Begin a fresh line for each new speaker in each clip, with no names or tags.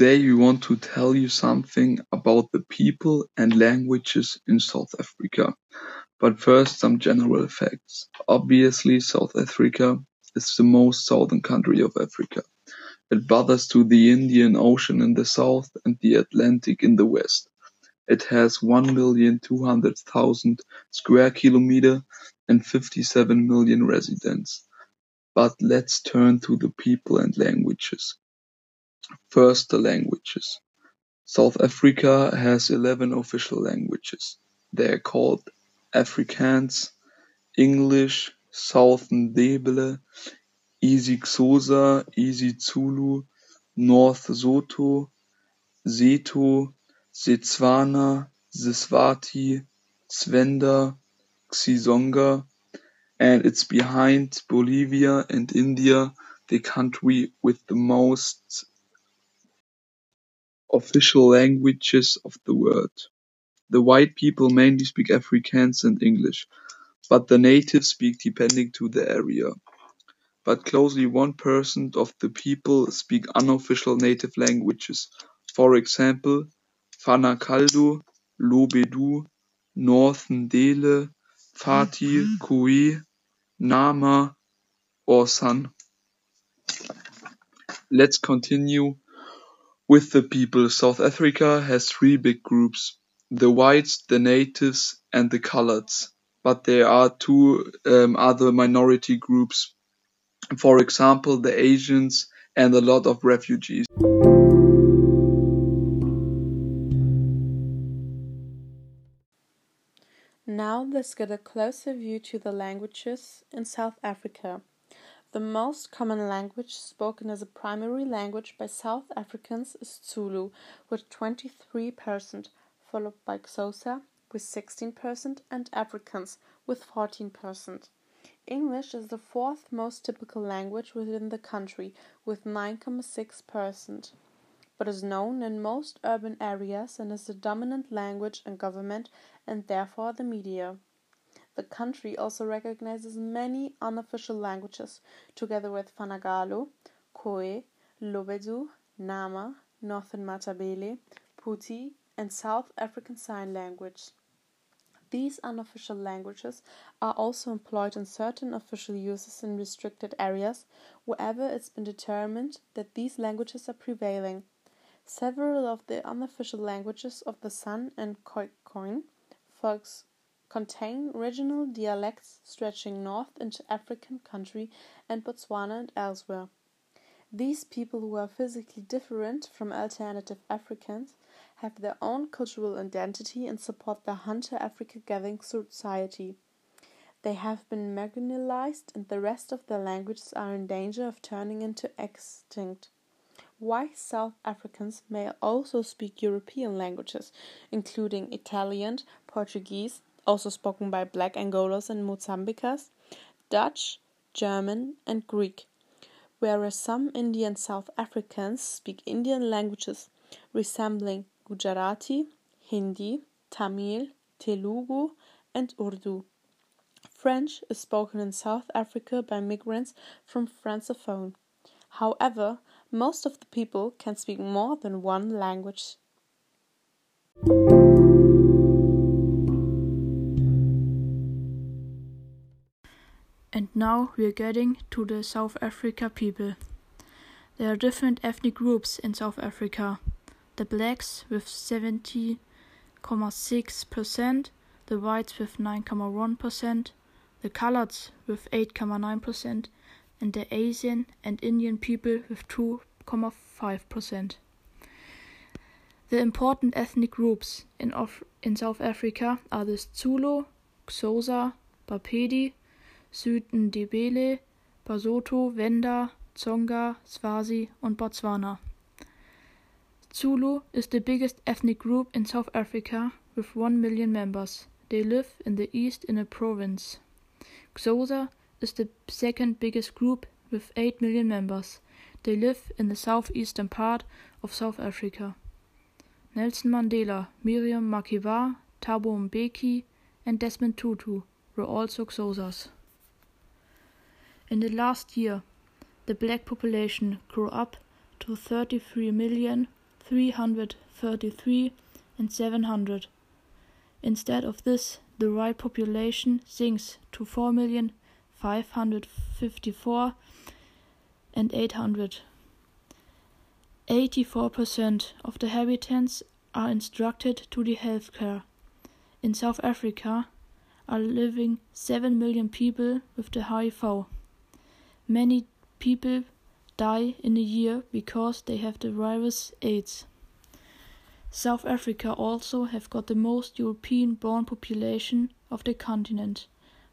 Today we want to tell you something about the people and languages in South Africa. But first some general facts. Obviously South Africa is the most southern country of Africa. It borders to the Indian Ocean in the south and the Atlantic in the west. It has 1,200,000 square kilometer and 57 million residents. But let's turn to the people and languages. First, the languages. South Africa has 11 official languages. They are called Afrikaans, English, Southern Ndebele, isiXhosa, isiZulu, North Sotho, Seto, Setswana, Siswati, Svenda, Xitsonga, and it's behind Bolivia and India, the country with the most official languages of the world. The white people mainly speak Afrikaans and English, but the natives speak depending to the area but closely one percent of the people speak unofficial native languages, for example, Fanagalo, Lobedu, North Ndebele, Fati, mhm. Khoi, Nama, or San. Let's continue with the people. South Africa has three big groups, the whites, the natives, and the coloreds. But there are two um, other minority groups for example the Asians and a lot of refugees.
Now let's get a closer view to the languages in South Africa. The most common language spoken as a primary language by South Africans is Zulu with 23%, followed by Xhosa with 16% and Afrikaans with 14%. English is the fourth most typical language within the country, with 9.6%, but is known in most urban areas and is the dominant language in government and therefore the media. The country also recognizes many unofficial languages, together with Fanagalo, Khoi, Lobedu, Nama, Northern Matabele, Phuti, and South African Sign Language. These unofficial languages are also employed in certain official uses in restricted areas wherever it's been determined that these languages are prevailing. Several of the unofficial languages of the San and Khoikhoi folks contain regional dialects stretching north into African country and Botswana and elsewhere. These people who are physically different from alternative Africans have their own cultural identity and support the Hunter Africa Gathering Society. They have been marginalized and the rest of their languages are in danger of turning into extinct. White South Africans may also speak European languages, including Italian, Portuguese, also spoken by black Angolas and Mozambicans, Dutch, German, and Greek, whereas some Indian South Africans speak Indian languages resembling Gujarati, Hindi, Tamil, Telugu, and Urdu. French is spoken in South Africa by migrants from Francophone. However, most of the people can speak more than one language.
And now we are getting to the South Africa people. There are different ethnic groups in South Africa the blacks with 70.6%, the whites with 9.1%, the coloreds with 8.9%, and the Asian and Indian people with 2.5%. The important ethnic groups in, in South Africa are the Zulu, Xhosa, Bapedi, Südndebele, Basotho, Venda, Tsonga, Swazi und Botswana. Zulu is the biggest ethnic group in South Africa with 1 million members. They live in the east in a province. Xhosa is the second biggest group with 8 million members. They live in the southeastern part of South Africa. Nelson Mandela, Miriam Makeba, Thabo Mbeki, and Desmond Tutu were also Xhosas. In the last year, the black population grew up to 33 million 333 and 700. Instead of this, the white population sinks to 4,554 and 800. 84% of the habitants are instructed to the healthcare. In South Africa are living 7 million people with the HIV. Many people die in a year because they have the virus AIDS. South Africa also have got the most European born population of the continent,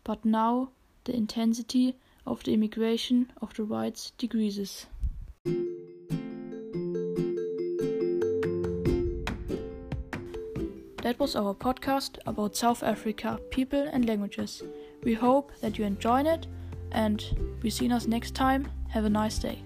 but now the intensity of the immigration of the whites decreases. That was our podcast about South Africa, people and languages. We hope that you enjoyed it and we see us next time. Have a nice day.